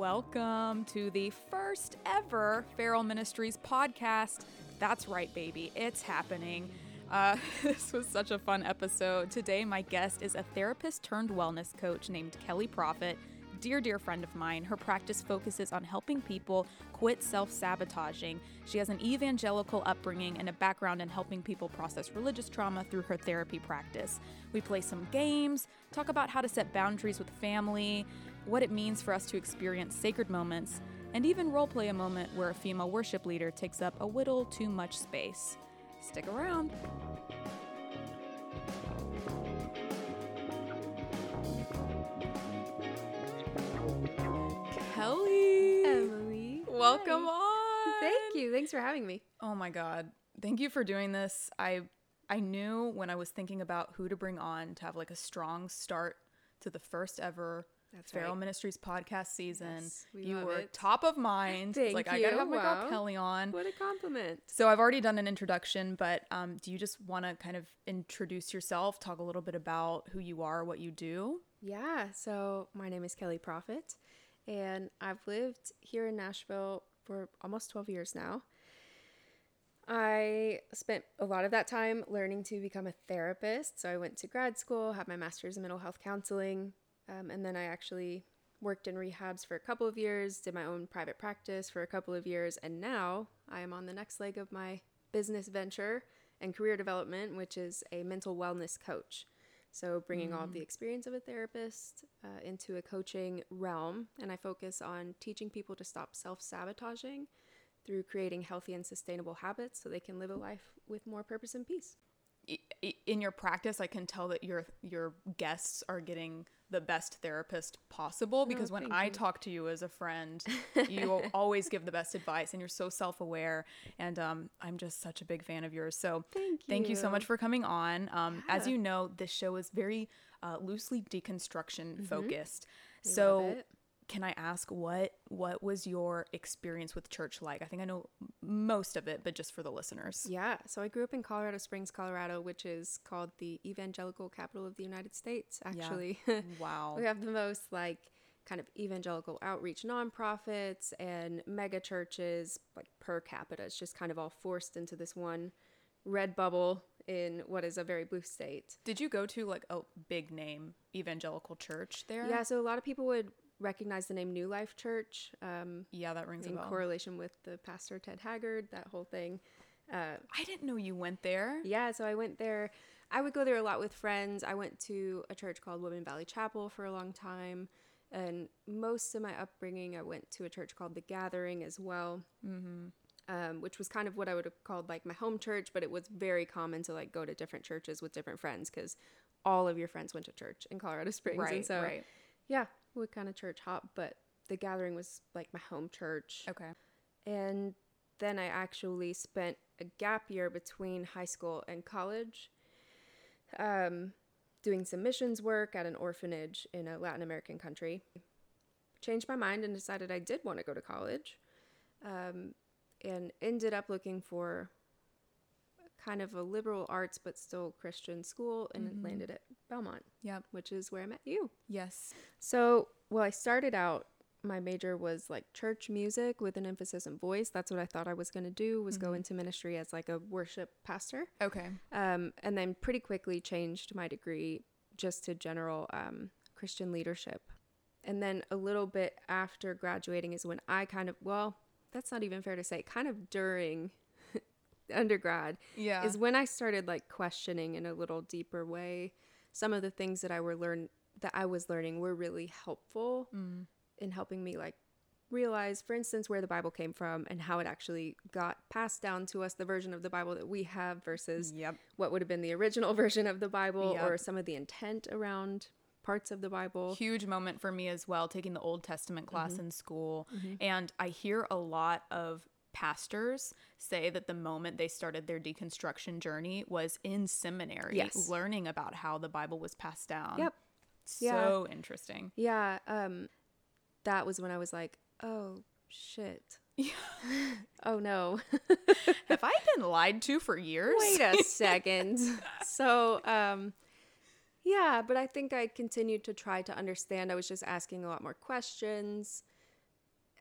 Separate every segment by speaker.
Speaker 1: Welcome to the first ever Feral Ministries podcast. That's right, baby, it's happening. Uh, this was such a fun episode. Today, my guest is a therapist turned wellness coach named Kellie Prophet. Dear, dear friend of mine, her practice focuses on helping people quit self sabotaging. She has an evangelical upbringing and a background in helping people process religious trauma through her therapy practice. We play some games, talk about how to set boundaries with family, what it means for us to experience sacred moments, and even role play a moment where a female worship leader takes up a little too much space. Stick around. Kellie.
Speaker 2: Emily.
Speaker 1: Welcome
Speaker 2: Hi.
Speaker 1: on.
Speaker 2: Thank you. Thanks for having me.
Speaker 1: Oh my god. Thank you for doing this. I I knew when I was thinking about who to bring on to have like a strong start to the first ever
Speaker 2: That's
Speaker 1: Feral
Speaker 2: right.
Speaker 1: Ministries podcast season.
Speaker 2: Yes, we
Speaker 1: you were
Speaker 2: it.
Speaker 1: top of mind. It's
Speaker 2: Thank
Speaker 1: like I gotta
Speaker 2: you.
Speaker 1: have my girl
Speaker 2: Wow.
Speaker 1: Kellie on.
Speaker 2: What a compliment.
Speaker 1: So I've already done an introduction, but um, do you just want to kind of introduce yourself, talk a little bit about who you are, what you do?
Speaker 2: Yeah. So my name is Kellie Prophet, and I've lived here in Nashville for almost 12 years now. I spent a lot of that time learning to become a therapist. So I went to grad school, had my master's in mental health counseling, um, and then I actually worked in rehabs for a couple of years, did my own private practice for a couple of years, and now I am on the next leg of my business venture and career development, which is a mental wellness coach. So, bringing all of the experience of a therapist uh, into a coaching realm, and I focus on teaching people to stop self sabotaging through creating healthy and sustainable habits so they can live a life with more purpose and peace.
Speaker 1: In your practice, I can tell that your your guests are getting the best therapist possible because when I
Speaker 2: you.
Speaker 1: talk to you as a friend, you always give the best advice and you're so self aware. And um, I'm just such a big fan of yours. So
Speaker 2: Thank
Speaker 1: thank you so much for coming on. Um, As you know, this show is very uh, loosely deconstruction focused.
Speaker 2: Mm-hmm.
Speaker 1: So. Can I ask what what was your experience with church like? I think I know most of it, but just for the listeners.
Speaker 2: Yeah, so I grew up in Colorado Springs, Colorado, which is called the evangelical capital of the United States, actually.
Speaker 1: Wow.
Speaker 2: we have the most like kind of evangelical outreach nonprofits and mega churches like per capita. It's just kind of all forced into this one red bubble in what is a very blue state.
Speaker 1: Did you go to like a big name evangelical church there?
Speaker 2: Yeah, so a lot of people would recognize the name New Life Church um,
Speaker 1: Yeah, that rings a
Speaker 2: in correlation with the pastor Ted Haggard, that whole thing. Uh,
Speaker 1: I didn't know you went there.
Speaker 2: Yeah, so I went there. I would go there a lot with friends. I went to a church called Woodmen Valley Chapel for a long time. And most of my upbringing, I went to a church called The Gathering as well, mm-hmm. um, which was kind of what I would have called like my home church, but it was very common to like go to different churches with different friends because all of your friends went to church in Colorado Springs.
Speaker 1: Right,
Speaker 2: and so,
Speaker 1: right.
Speaker 2: yeah, we kind of church hop, but The Gathering was like my home church.
Speaker 1: Okay.
Speaker 2: And then I actually spent a gap year between high school and college um, doing some missions work at an orphanage in a Latin American country. Changed my mind and decided I did want to go to college um, and ended up looking for kind of a liberal arts but still Christian school and landed at Belmont,
Speaker 1: Yep.
Speaker 2: which is where I met you.
Speaker 1: Yes.
Speaker 2: So, well, I started out. My major was like church music with an emphasis in voice. That's what I thought I was going to do. Was go into ministry as like a worship pastor.
Speaker 1: Okay.
Speaker 2: Um, and then pretty quickly changed my degree just to general um, Christian leadership. And then a little bit after graduating is when I kind of well, that's not even fair to say. Kind of during undergrad
Speaker 1: Yeah.
Speaker 2: is when I started like questioning in a little deeper way some of the things that I were learn that I was learning were really helpful
Speaker 1: Mm.
Speaker 2: in helping me like realize for instance where the Bible came from and how it actually got passed down to us the version of the Bible that we have versus
Speaker 1: Yep.
Speaker 2: what would have been the original version of the Bible
Speaker 1: Yep.
Speaker 2: or some of the intent around parts of the Bible.
Speaker 1: Huge moment for me as well, taking the Old Testament class
Speaker 2: Mm-hmm.
Speaker 1: in school. And I hear a lot of pastors say that the moment they started their deconstruction journey was in seminary,
Speaker 2: Yes.
Speaker 1: learning about how the Bible was passed down.
Speaker 2: Yep.
Speaker 1: So interesting.
Speaker 2: Yeah, um that was when I was like, "Oh shit." oh no.
Speaker 1: Have I been lied to for years?
Speaker 2: Wait a second. so, um, yeah, but I think I continued to try to understand. I was just asking a lot more questions.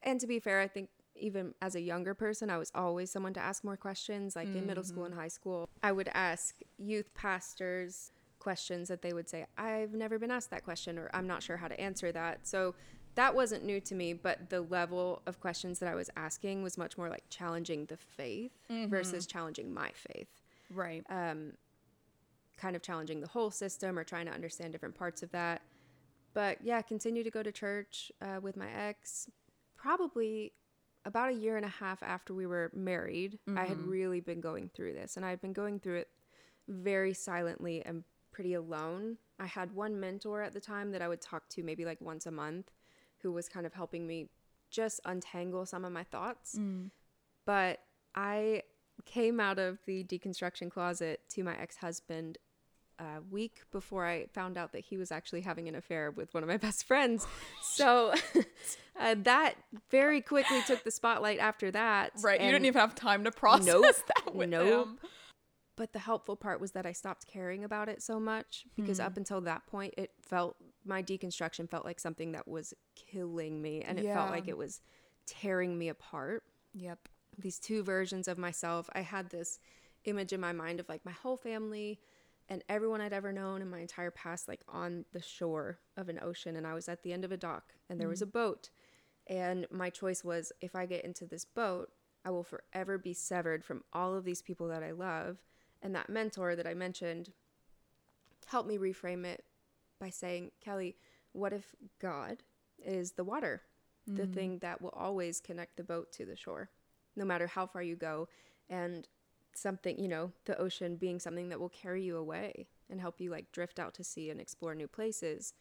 Speaker 2: and to be fair, I think even as a younger person, I was always someone to ask more questions. Like in middle school and high school, I would ask youth pastors questions that they would say, I've never been asked that question, or I'm not sure how to answer that. So that wasn't new to me, but the level of questions that I was asking was much more like challenging the faith versus challenging my faith.
Speaker 1: Right.
Speaker 2: Um, kind of challenging the whole system or trying to understand different parts of that. But yeah, continue to go to church uh, with my ex. Probably about a year and a half after we were married, I had mm-hmm. really been going through this, and I had been going through it very silently and pretty alone. I had one mentor at the time that I would talk to maybe like once a month who was kind of helping me just untangle some of my thoughts. Mm. But I came out of the deconstruction closet to my ex husband a week before I found out that he was actually having an affair with one of my best friends. So uh, that very quickly took the spotlight after that.
Speaker 1: Right. you didn't even have time to process
Speaker 2: Nope.
Speaker 1: that with
Speaker 2: Nope.
Speaker 1: him.
Speaker 2: But the helpful part was that I stopped caring about it so much because
Speaker 1: Hmm.
Speaker 2: up until that point, it felt my deconstruction felt like something that was killing me and it felt like it was tearing me apart.
Speaker 1: Yep.
Speaker 2: These two versions of myself. I had this image in my mind of like my whole family and everyone I'd ever known in my entire past, like on the shore of an ocean. And I was at the end of a dock and there was a mm. boat. And my choice was if I get into this boat, I will forever be severed from all of these people that I love. And that mentor that I mentioned helped me reframe it by saying, Kellie, what if God is the water, the mm. thing that will always connect the boat to the shore, no matter how far you go? And something, you know, the ocean being something that will carry you away and help you like drift out to sea and explore new places,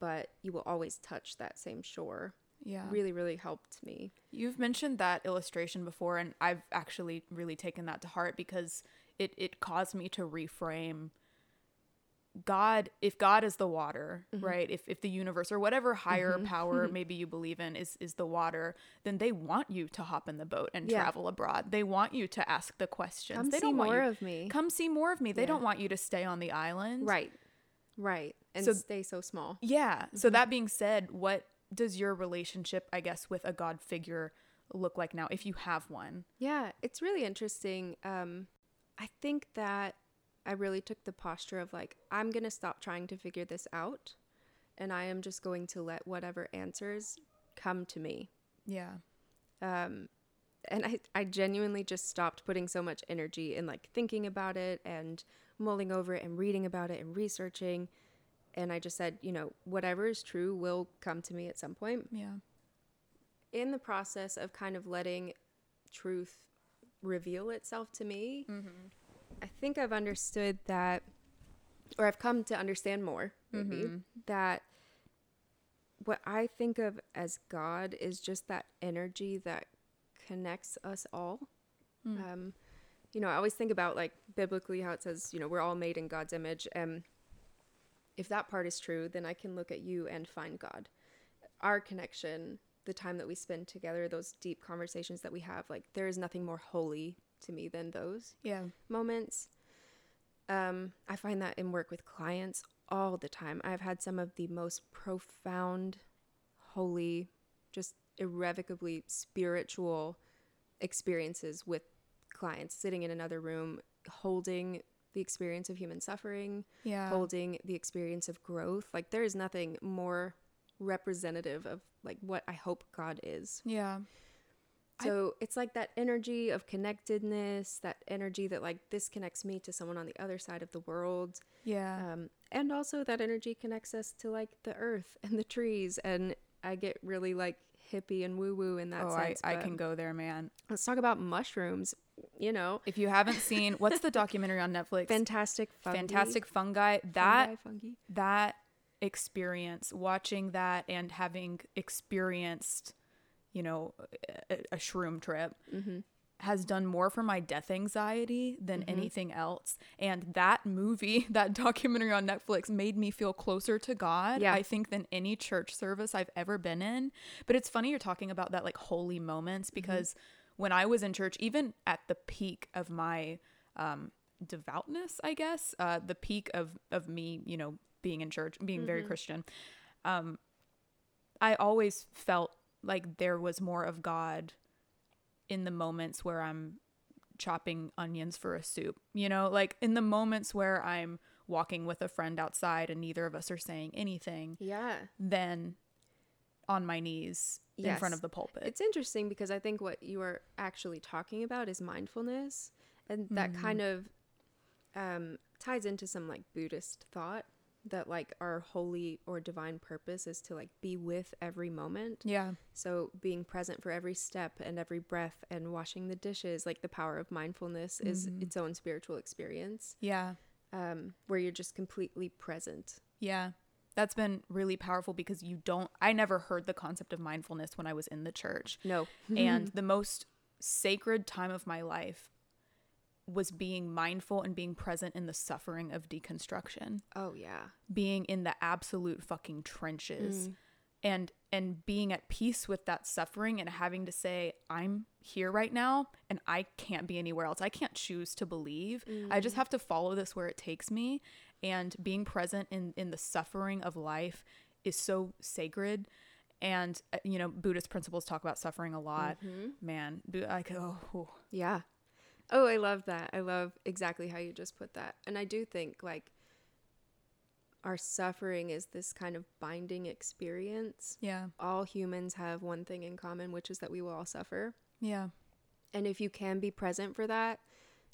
Speaker 2: but you will always touch that same shore.
Speaker 1: Yeah.
Speaker 2: Really, really helped me.
Speaker 1: You've mentioned that illustration before, and I've actually really taken that to heart because it, it caused me to reframe God, if God is the water, mm-hmm. right? If, if the universe or whatever higher mm-hmm. power maybe you believe in is, is the water, then they want you to hop in the boat and
Speaker 2: Yeah.
Speaker 1: travel abroad. They want you to ask the questions.
Speaker 2: Come
Speaker 1: they
Speaker 2: see
Speaker 1: don't want
Speaker 2: more
Speaker 1: you,
Speaker 2: of me.
Speaker 1: Come see more of me. They
Speaker 2: Yeah.
Speaker 1: don't want you to stay on the island.
Speaker 2: Right. Right. And
Speaker 1: So-
Speaker 2: stay so small.
Speaker 1: Yeah. So mm-hmm. that being said, what does your relationship, I guess, with a God figure look like now, if you have one?
Speaker 2: Yeah, it's really interesting. Um, I think that I really took the posture of like, I'm going to stop trying to figure this out and I am just going to let whatever answers come to me.
Speaker 1: Yeah.
Speaker 2: Um, and I, I genuinely just stopped putting so much energy in like thinking about it and mulling over it and reading about it and researching. And I just said, you know, whatever is true will come to me at some point.
Speaker 1: Yeah.
Speaker 2: in the process of kind of letting truth reveal itself to me, I think I've understood that, or I've come to understand more, maybe, that what I think of as God is just that energy that connects us all. Um, you know, I always think about like biblically how it says, you know, we're all made in God's image. And if that part is true, then I can look at you and find God. Our connection, the time that we spend together, those deep conversations that we have, like there is nothing more holy to me than those
Speaker 1: Yeah.
Speaker 2: moments. Um, I find that in work with clients all the time. I've had some of the most profound, holy, just irrevocably spiritual experiences with clients sitting in another room, holding the experience of human suffering,
Speaker 1: Yeah.
Speaker 2: holding the experience of growth. Like there is nothing more representative of like what I hope God is.
Speaker 1: Yeah.
Speaker 2: So it's like that energy of connectedness, that energy that like this connects me to someone on the other side of the world.
Speaker 1: Yeah.
Speaker 2: Um, and also that energy connects us to like the earth and the trees. And I get really like hippie and woo woo in that
Speaker 1: oh, I,
Speaker 2: sense.
Speaker 1: I
Speaker 2: but
Speaker 1: can go there, man.
Speaker 2: Let's talk about mushrooms. You know,
Speaker 1: If you haven't seen, what's the documentary on Netflix?
Speaker 2: fantastic fungi.
Speaker 1: Fantastic fungi. That
Speaker 2: fungi.
Speaker 1: that experience, watching that and having experienced, you know, a, a shroom trip,
Speaker 2: Mm-hmm.
Speaker 1: has done more for my death anxiety than anything else. And that movie, that documentary on Netflix, made me feel closer to God.
Speaker 2: Yeah.
Speaker 1: I think than any church service I've ever been in. But it's funny you're talking about that like holy moments because when I was in church, even at the peak of my um, devoutness, I guess, uh, the peak of of me, you know, being in church, being very Christian, um, I always felt like there was more of God in the moments where I'm chopping onions for a soup. You know, like in the moments where I'm walking with a friend outside and neither of us are saying anything,
Speaker 2: Yeah.
Speaker 1: then on my knees in front of the pulpit.
Speaker 2: It's interesting because I think what you are actually talking about is mindfulness, and that
Speaker 1: Mm-hmm.
Speaker 2: kind of um, ties into some like Buddhist thought that like our holy or divine purpose is to like be with every moment.
Speaker 1: yeah.
Speaker 2: So being present for every step and every breath and washing the dishes, like the power of mindfulness is
Speaker 1: Mm-hmm.
Speaker 2: its own spiritual experience,
Speaker 1: Yeah.
Speaker 2: um, where you're just completely present.
Speaker 1: Yeah. That's been really powerful because you don't I never heard the concept of mindfulness when I was in the church.
Speaker 2: No.
Speaker 1: and the most sacred time of my life was being mindful and being present in the suffering of deconstruction,
Speaker 2: Oh yeah.
Speaker 1: being in the absolute fucking trenches. Mm. And and being at peace with that suffering and having to say I'm here right now and I can't be anywhere else. I can't choose to believe. I just mm. have to follow this where it takes me and being present in in the suffering of life is so sacred and uh, you know buddhist principles talk about suffering a lot mm-hmm. man Bu- like oh.
Speaker 2: Yeah. Oh, I love that. I love exactly how you just put that. And I do think like our suffering is this kind of binding experience.
Speaker 1: yeah
Speaker 2: All humans have one thing in common, which is that we will all suffer.
Speaker 1: yeah
Speaker 2: And if you can be present for that,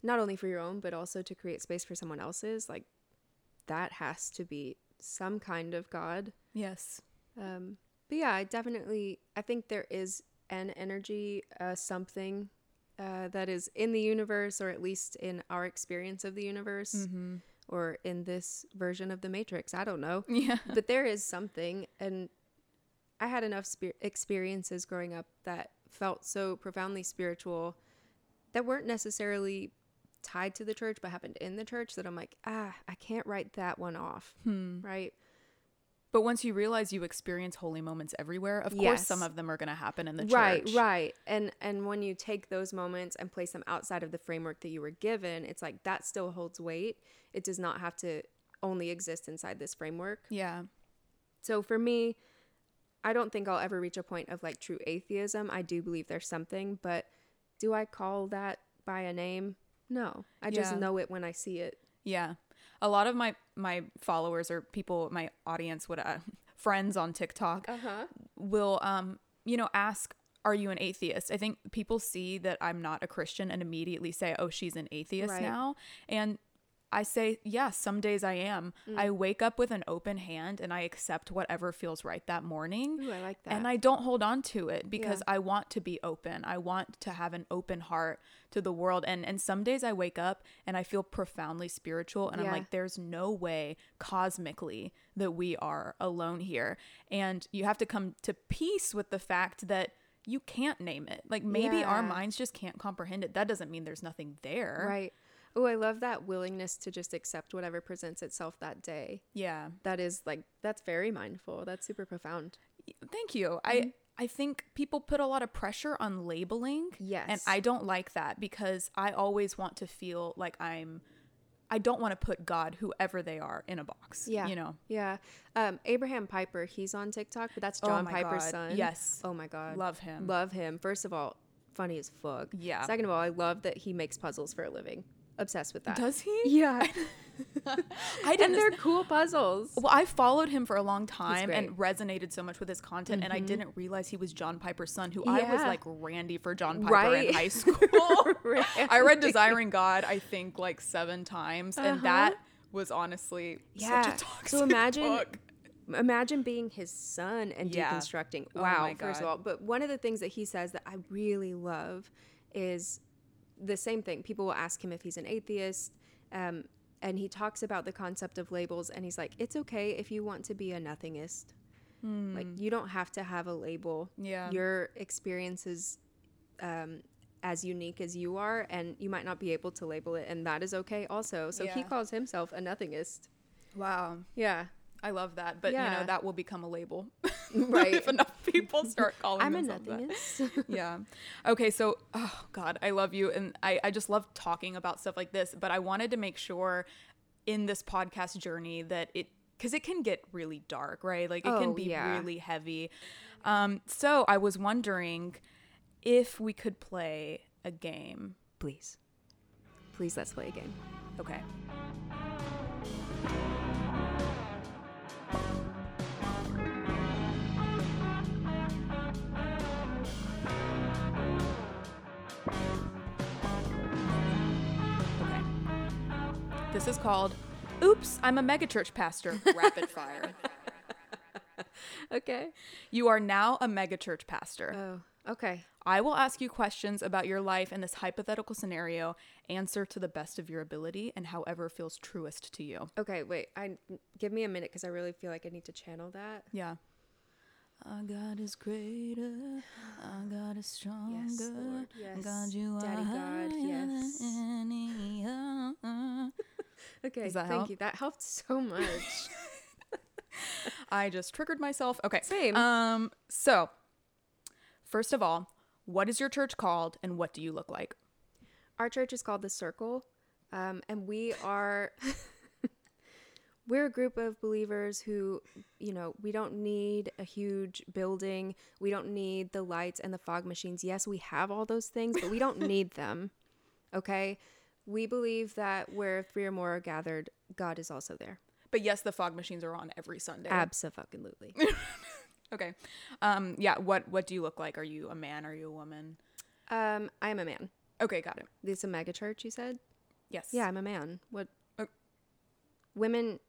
Speaker 2: not only for your own, but also to create space for someone else's, like that has to be some kind of God.
Speaker 1: yes
Speaker 2: Um, but yeah, I definitely, I think there is an energy, uh, something uh, that is in the universe, or at least in our experience of the universe,
Speaker 1: mm-hmm.
Speaker 2: or in this version of the Matrix. I don't know.
Speaker 1: yeah
Speaker 2: but there is something. And I had enough spe- experiences growing up that felt so profoundly spiritual that weren't necessarily tied to the church, but happened in the church that I'm like, ah, I can't write that one off.
Speaker 1: hmm.
Speaker 2: Right.
Speaker 1: But once you realize you experience holy moments everywhere of course some of them are going to happen in the
Speaker 2: right
Speaker 1: church.
Speaker 2: right right. and and when you take those moments and place them outside of the framework that you were given it's like that still holds weight. It does not have to only exist inside this framework.
Speaker 1: Yeah.
Speaker 2: So for me i don't think i'll ever reach a point of like true atheism. I do believe there's something but do i call that by a name? No. I just
Speaker 1: Yeah.
Speaker 2: know it when i see it.
Speaker 1: Yeah. A lot of my my followers or people my audience would uh, friends on TikTok
Speaker 2: uh-huh
Speaker 1: will um you know ask are you an atheist? I think people see that I'm not a Christian and immediately say, "Oh, she's an atheist
Speaker 2: Right.
Speaker 1: now." And I say, yes, some days I am.
Speaker 2: Mm.
Speaker 1: I wake up with an open hand and I accept whatever feels right that morning.
Speaker 2: Ooh, i like that
Speaker 1: And I don't hold on to it because
Speaker 2: Yeah.
Speaker 1: I want to be open. I want to have an open heart to the world. And and some days I wake up and I feel profoundly spiritual and I'm like there's no way cosmically that we are alone here. And you have to come to peace with the fact that you can't name it. Like maybe our minds just can't comprehend it. That doesn't mean there's nothing there.
Speaker 2: right oh i love that willingness to just accept whatever presents itself that day
Speaker 1: Yeah.
Speaker 2: that is like that's very mindful that's super profound
Speaker 1: Thank you.
Speaker 2: Mm-hmm.
Speaker 1: I I think people put a lot of pressure on labeling.
Speaker 2: Yes.
Speaker 1: And I don't like that because I always want to feel like I'm I don't want to put God, whoever they are, in a box.
Speaker 2: yeah
Speaker 1: You know.
Speaker 2: yeah um abraham piper he's on tiktok but that's
Speaker 1: Oh
Speaker 2: john
Speaker 1: my
Speaker 2: piper's
Speaker 1: God.
Speaker 2: son
Speaker 1: Yes.
Speaker 2: oh my god
Speaker 1: Love him.
Speaker 2: love him first of all funny as fuck
Speaker 1: Yeah.
Speaker 2: second of all i love that he makes puzzles for a living obsessed with that
Speaker 1: Does he?
Speaker 2: yeah
Speaker 1: I
Speaker 2: and
Speaker 1: didn't
Speaker 2: they're cool puzzles
Speaker 1: well, I followed him for a long time and resonated so much with his content, and I didn't realize he was John Piper's son, who I was like Randy for John Piper
Speaker 2: Right.
Speaker 1: in high school. I read Desiring God, I think, like seven times, and
Speaker 2: Uh-huh.
Speaker 1: that was honestly
Speaker 2: yeah
Speaker 1: such a toxic
Speaker 2: so imagine
Speaker 1: book.
Speaker 2: imagine being his son and
Speaker 1: Yeah.
Speaker 2: deconstructing
Speaker 1: Oh
Speaker 2: wow
Speaker 1: my
Speaker 2: first of all but one of the things that he says that i really love is the same thing. People will ask him if he's an atheist um, and he talks about the concept of labels and he's like it's okay if you want to be a nothingist. Like you don't have to have a label.
Speaker 1: Yeah.
Speaker 2: your experience is um, as unique as you are and you might not be able to label it and that is okay also. So he calls himself a nothingist.
Speaker 1: Wow.
Speaker 2: yeah
Speaker 1: I love that. But you know, that will become a label.
Speaker 2: Right.
Speaker 1: if enough people start calling
Speaker 2: i'm a nothingist
Speaker 1: yeah. Okay, so oh god, I love you and I I just love talking about stuff like this, but I wanted to make sure in this podcast journey that it cuz it can get really dark, right? Like it
Speaker 2: Oh,
Speaker 1: can be
Speaker 2: yeah.
Speaker 1: really heavy. Um, so I was wondering if we could play a game.
Speaker 2: Please. Please, let's play a game.
Speaker 1: Okay. This is called Oops, I'm a megachurch pastor. Rapid fire.
Speaker 2: Okay.
Speaker 1: You are now a megachurch pastor.
Speaker 2: Oh, okay.
Speaker 1: I will ask you questions about your life in this hypothetical scenario. Answer to the best of your ability and however feels truest to you.
Speaker 2: Okay, wait. I give me a minute because I really feel like I need to channel that.
Speaker 1: Yeah. Our God is greater. Our God is stronger.
Speaker 2: Yes, Lord. Yes.
Speaker 1: God, you
Speaker 2: Daddy
Speaker 1: are
Speaker 2: God, yes.
Speaker 1: Than any other.
Speaker 2: Okay,
Speaker 1: Does that
Speaker 2: thank
Speaker 1: help?
Speaker 2: you. That helped so much.
Speaker 1: I just triggered myself. Okay.
Speaker 2: Same.
Speaker 1: Um. So, first of all, what is your church called, and what do you look like?
Speaker 2: Our church is called the Circle, um, and we are we're a group of believers who, you know, we don't need a huge building. We don't need the lights and the fog machines. Yes, we have all those things, but we don't need them. Okay. We believe that where three or more are gathered, God is also there.
Speaker 1: But yes, the fog machines are on every Sunday.
Speaker 2: Absolutely.
Speaker 1: Okay. Um. Yeah. What What do you look like? Are you a man? Are you a woman?
Speaker 2: um, I am a man.
Speaker 1: Okay. Got it.
Speaker 2: This is a mega church, you said?
Speaker 1: Yes.
Speaker 2: Yeah, I'm a man. What?
Speaker 1: Oh.
Speaker 2: Women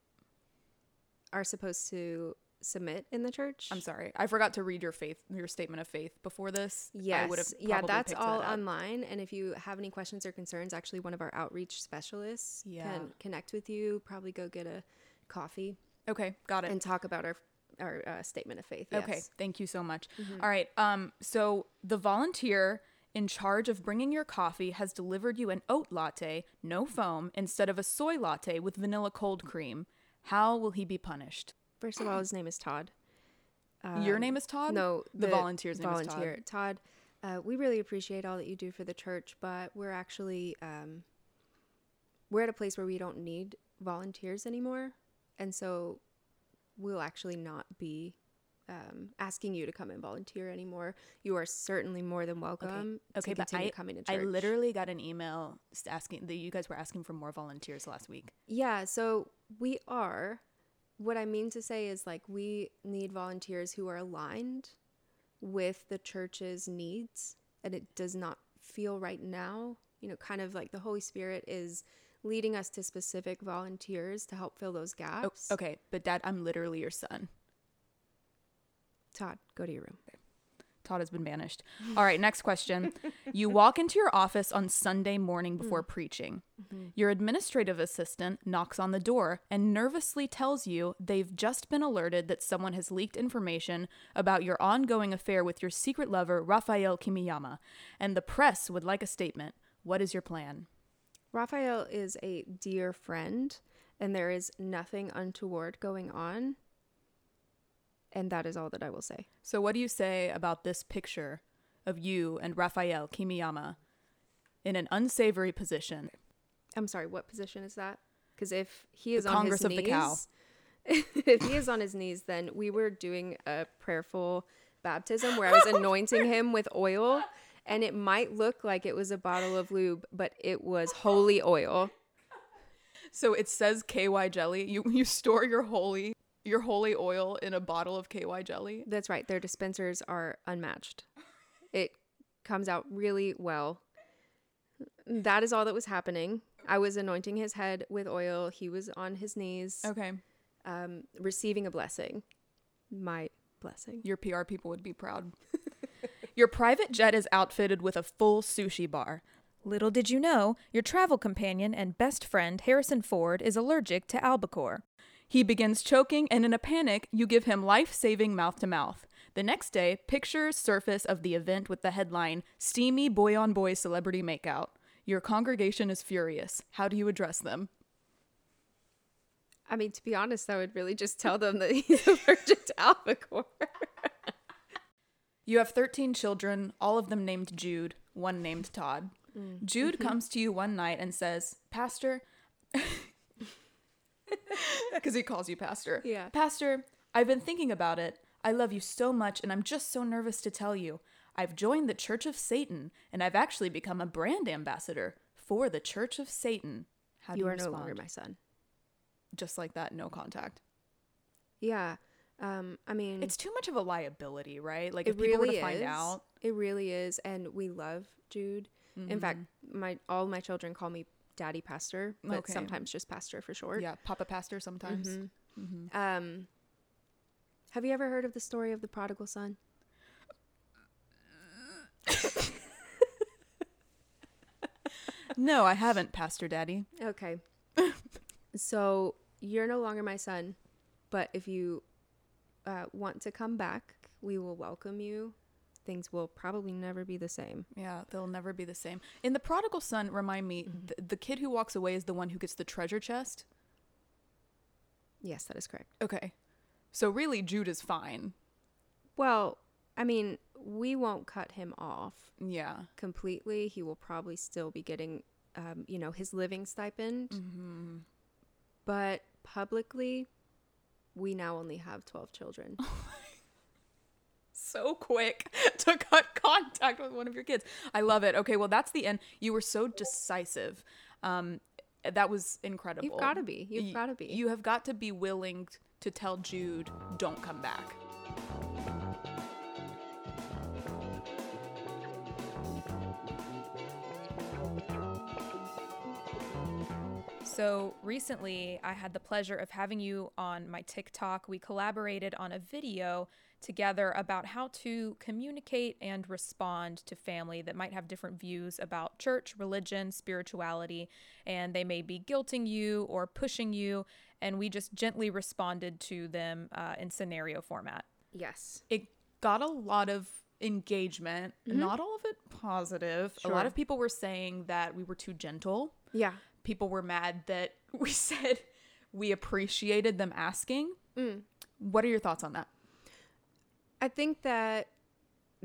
Speaker 2: are supposed to submit in the church.
Speaker 1: I'm sorry. I forgot to read your faith, your statement of faith before this. I
Speaker 2: Yes.
Speaker 1: would've
Speaker 2: Yeah, that's all
Speaker 1: that
Speaker 2: online. And if you have any questions or concerns, actually, one of our outreach specialists
Speaker 1: Yeah.
Speaker 2: can connect with you. Probably go get a coffee
Speaker 1: Okay. Got it.
Speaker 2: and talk about our our uh, statement of faith.
Speaker 1: Okay, thank you so much. All right. Um so the volunteer in charge of bringing your coffee has delivered you an oat latte, no foam, instead of a soy latte with vanilla cold cream. How will he be punished?
Speaker 2: First of all, his name is Todd.
Speaker 1: your name is Todd?
Speaker 2: Um, No,
Speaker 1: the, volunteer's name
Speaker 2: volunteer
Speaker 1: is Todd.
Speaker 2: Todd. Uh, we really appreciate all that you do for the church, but we're actually um, we're at a place where we don't need volunteers anymore, and so we'll actually not be um, asking you to come and volunteer anymore. You are certainly more than welcome
Speaker 1: Okay,
Speaker 2: to
Speaker 1: but I,
Speaker 2: coming to church.
Speaker 1: I literally got an email asking that you guys were asking for more volunteers last week.
Speaker 2: Yeah, so we are. What I mean to say is like we need volunteers who are aligned with the church's needs and it does not feel right now, you know, kind of like the Holy Spirit is leading us to specific volunteers to help fill those
Speaker 1: Oh,
Speaker 2: gaps.
Speaker 1: okay, but Dad, I'm literally your son.
Speaker 2: Todd, go to your room.
Speaker 1: Todd has been banished. All right, next question. You walk into your office on Sunday morning before mm. preaching. Mm-hmm. Your administrative assistant knocks on the door and nervously tells you they've just been alerted that someone has leaked information about your ongoing affair with your secret lover, Rafael Kimiyama, and the press would like a statement. What is your plan?
Speaker 2: Raphael is a dear friend and there is nothing untoward going on. And that is all that I will say.
Speaker 1: So, what do you say about this picture of you and Rafael Kimiyama in an unsavory position?
Speaker 2: I'm sorry, what position is that? Because if he is
Speaker 1: The
Speaker 2: on
Speaker 1: Congress
Speaker 2: his
Speaker 1: of the
Speaker 2: knees,
Speaker 1: cow.
Speaker 2: if he is on his knees, then we were doing a prayerful baptism where I was anointing him with oil, and it might look like it was a bottle of lube, but it was holy oil.
Speaker 1: So it says KY jelly. You you store your holy your holy oil in a bottle of KY jelly.
Speaker 2: That's right. Their dispensers are unmatched. It comes out really well. That is all that was happening. I was anointing his head with oil. He was on his knees,
Speaker 1: Okay.
Speaker 2: um, receiving a blessing. My blessing.
Speaker 1: Your PR people would be proud. your private jet is outfitted with a full sushi bar.
Speaker 3: Little did you know, your travel companion and best friend Harrison Ford is allergic to albacore.
Speaker 1: He begins choking, and in a panic, you give him life saving mouth to mouth. The next day, pictures surface of the event with the headline Steamy Boy on Boy Celebrity Makeout. Your congregation is furious. How do you address them?
Speaker 2: I mean, to be honest, I would really just tell them that he's allergic to albacore.
Speaker 1: You have 13 children, all of them named Jude, one named Todd. Mm. Jude mm-hmm. comes to you one night and says, Pastor, because he calls you Pastor.
Speaker 2: Yeah.
Speaker 1: Pastor, I've been thinking about it. I love you so much, and I'm just so nervous to tell you. I've joined the Church of Satan, and I've actually become a brand ambassador for the Church of Satan. How do
Speaker 2: you
Speaker 1: you,
Speaker 2: are no
Speaker 1: respond?
Speaker 2: longer my son.
Speaker 1: Just like that, no contact.
Speaker 2: Yeah. Um, I mean,
Speaker 1: It's too much of a liability, right? Like if people
Speaker 2: really
Speaker 1: were to find
Speaker 2: is.
Speaker 1: out,
Speaker 2: It really is, and we love Jude. In fact, my all my children call me Daddy Pastor, but
Speaker 1: Okay.
Speaker 2: sometimes just Pastor for short.
Speaker 1: yeah, Papa Pastor sometimes.
Speaker 2: Mm-hmm. Um, have you ever heard of the story of the prodigal son?
Speaker 1: No, I haven't, Pastor Daddy.
Speaker 2: Okay. so you're no longer my son, but if you uh, want to come back, we will welcome you. Things will probably never be the same.
Speaker 1: Yeah, they'll never be the same. In the prodigal son, remind me,
Speaker 2: Mm-hmm.
Speaker 1: the, the kid who walks away is the one who gets the treasure chest.
Speaker 2: Yes, that is correct.
Speaker 1: Okay, so really, Jude is fine.
Speaker 2: Well, I mean, we won't cut him off
Speaker 1: Yeah,
Speaker 2: completely. He will probably still be getting, um, you know, his living stipend.
Speaker 1: Mm-hmm.
Speaker 2: But publicly, we now only have 12 children.
Speaker 1: so quick to cut contact with one of your kids. I love it. Okay, well, that's the end. You were so decisive. Um, that was incredible.
Speaker 2: You've gotta be. You've
Speaker 1: Y-
Speaker 2: gotta be.
Speaker 1: You have got to be willing to tell Jude, "Don't come back."
Speaker 3: So recently, I had the pleasure of having you on my TikTok. We collaborated on a video together about how to communicate and respond to family that might have different views about church, religion, spirituality, and they may be guilting you or pushing you. And we just gently responded to them uh, in scenario format.
Speaker 2: yes.
Speaker 1: It got a lot of engagement. Not all of it positive. Sure. A lot of people were saying that we were too gentle.
Speaker 2: Yeah.
Speaker 1: People were mad that we said we appreciated them asking.
Speaker 2: Mm.
Speaker 1: What are your thoughts on that?
Speaker 2: I think that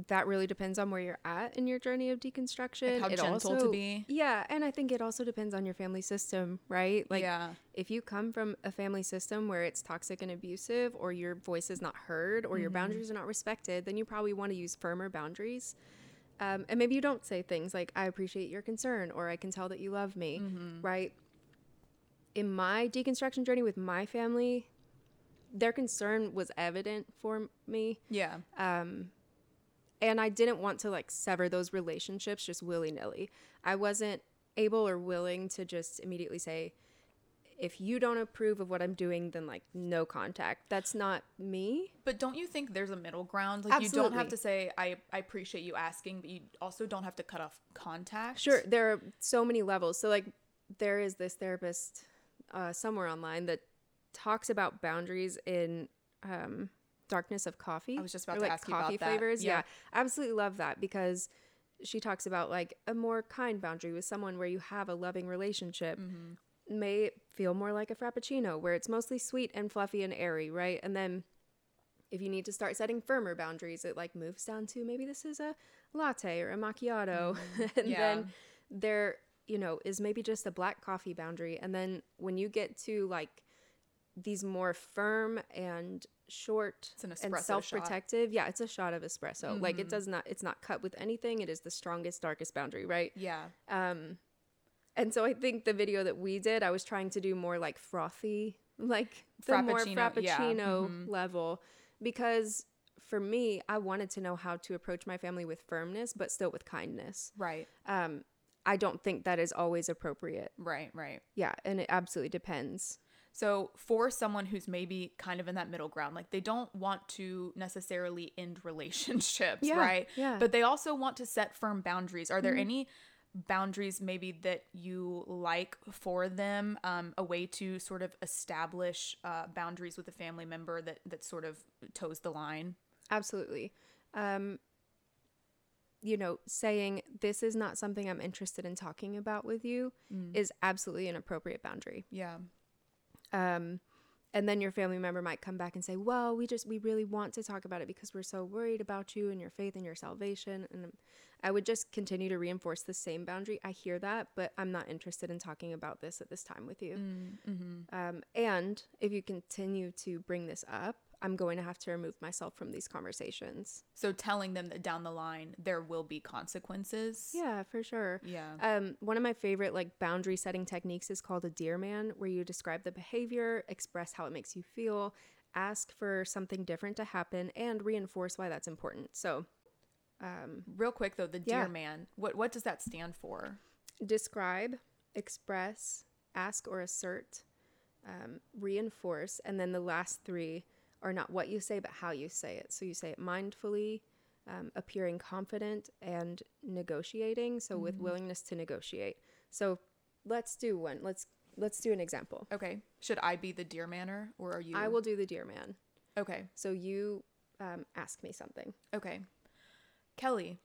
Speaker 2: that really depends on where you're at in your journey of deconstruction.
Speaker 1: Like how
Speaker 2: It
Speaker 1: gentle to be.
Speaker 2: Yeah, and I think it also depends on your family system, right? Like
Speaker 1: yeah,
Speaker 2: if you come from a family system where it's toxic and abusive or your voice is not heard or
Speaker 1: Mm-hmm.
Speaker 2: your boundaries are not respected, then you probably want to use firmer boundaries. Um, and maybe you don't say things like, I appreciate your concern or I can tell that you love me,
Speaker 1: Mm-hmm.
Speaker 2: right? In my deconstruction journey with my family, their concern was evident for me.
Speaker 1: yeah,
Speaker 2: Um, and I didn't want to like sever those relationships just willy nilly. I wasn't able or willing to just immediately say, if you don't approve of what I'm doing, then like no contact. That's not me.
Speaker 1: but don't you think there's a middle ground? Like you don't have to say I I appreciate you asking, but you also don't have to cut off contact.
Speaker 2: Sure, there are so many levels. So like there is this therapist uh, somewhere online that talks about boundaries in um, darkness of coffee.
Speaker 1: I was just about
Speaker 2: or,
Speaker 1: to
Speaker 2: like
Speaker 1: ask you about
Speaker 2: coffee
Speaker 1: that.
Speaker 2: flavors.
Speaker 1: Yeah.
Speaker 2: Yeah. Absolutely love that because she talks about like a more kind boundary with someone where you have a loving relationship.
Speaker 1: Mm-hmm.
Speaker 2: May feel more like a frappuccino where it's mostly sweet and fluffy and airy, right? And then if you need to start setting firmer boundaries, it like moves down to maybe this is a latte or a macchiato. and
Speaker 1: Mm-hmm. Yeah.
Speaker 2: then there, you know, is maybe just a black coffee boundary. And then when you get to like these more firm and short
Speaker 1: It's an
Speaker 2: and
Speaker 1: espresso shot.
Speaker 2: self-protective, yeah, it's a shot of espresso. Like
Speaker 1: Mm-hmm.
Speaker 2: it does not it's not cut with anything. It is the strongest darkest boundary, right?
Speaker 1: Yeah,
Speaker 2: Um, and so I think the video that we did, I was trying to do more like frothy, like the more
Speaker 1: Frappuccino, yeah,
Speaker 2: frappuccino
Speaker 1: mhm.
Speaker 2: level, because for me, I wanted to know how to approach my family with firmness, but still with kindness.
Speaker 1: right,
Speaker 2: Um, I don't think that is always appropriate.
Speaker 1: right, right.
Speaker 2: Yeah, and it absolutely depends.
Speaker 1: So, for someone who's maybe kind of in that middle ground, like they don't want to necessarily end relationships,
Speaker 2: Yeah,
Speaker 1: right?
Speaker 2: yeah.
Speaker 1: But they also want to set firm boundaries. Are there any boundaries maybe that you like for them? Um, a way to sort of establish uh, boundaries with a family member that that sort of toes the line.
Speaker 2: Absolutely. Um, you know, saying this is not something I'm interested in talking about with you is absolutely an appropriate boundary.
Speaker 1: Yeah.
Speaker 2: um, and then your family member might come back and say well we just we really want to talk about it because we're so worried about you and your faith and your salvation. And i would just continue to reinforce the same boundary. I hear that but i'm not interested in talking about this at this time with you.
Speaker 1: Mm-hmm.
Speaker 2: um, and if you continue to bring this up I'm going to have to remove myself from these conversations.
Speaker 1: So telling them that down the line there will be consequences.
Speaker 2: Yeah, for sure.
Speaker 1: Yeah.
Speaker 2: Um, one of my favorite like boundary setting techniques is called a dear man, where you describe the behavior, express how it makes you feel, ask for something different to happen, and reinforce why that's important. So, um,
Speaker 1: Real quick though, the dear
Speaker 2: Yeah.
Speaker 1: man. What what does that stand for?
Speaker 2: describe, express, ask or assert, um, reinforce, and then the last three are not what you say, but how you say it. So you say it mindfully, um, appearing confident, and negotiating. So with willingness to negotiate. So let's do one. Let's let's do an example.
Speaker 1: Okay. Should I be the dear manner or are you
Speaker 2: I will do the dear man.
Speaker 1: Okay.
Speaker 2: So you um, ask me something.
Speaker 1: Okay. Kellie,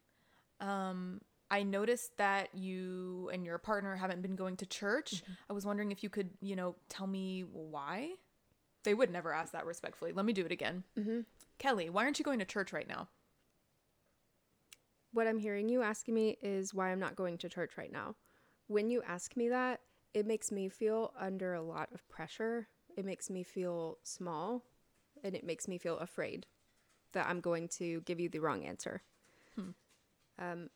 Speaker 1: um, I noticed that you and your partner haven't been going to church. I was wondering if you could, you know, tell me why? They would never ask that respectfully. Let me do it again.
Speaker 2: Mm-hmm.
Speaker 1: Kellie, why aren't you going to church right now?
Speaker 2: What I'm hearing you asking me is why I'm not going to church right now. When you ask me that, it makes me feel under a lot of pressure. It makes me feel small and it makes me feel afraid that I'm going to give you the wrong answer. Um,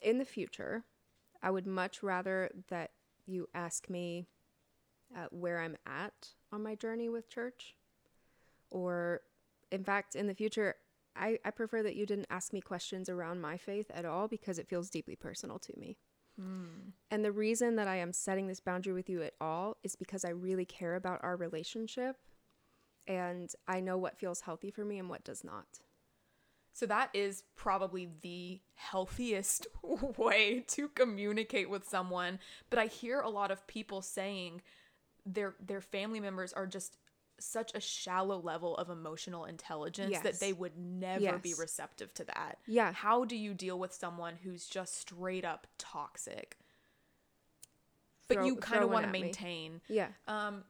Speaker 2: in the future, I would much rather that you ask me uh, where I'm at on my journey with church. Or, in fact, in the future, I, I prefer that you didn't ask me questions around my faith at all because it feels deeply personal to me. And the reason that I am setting this boundary with you at all is because I really care about our relationship and I know what feels healthy for me and what does not.
Speaker 1: So that is probably the healthiest way to communicate with someone, but I hear a lot of people saying their their family members are just such a shallow level of emotional intelligence that they would never be receptive to that.
Speaker 2: Yeah.
Speaker 1: How do you deal with someone who's just straight up toxic? But
Speaker 2: Throw-
Speaker 1: you kind of want to
Speaker 2: at me.
Speaker 1: maintain.
Speaker 2: Yeah.
Speaker 1: Um,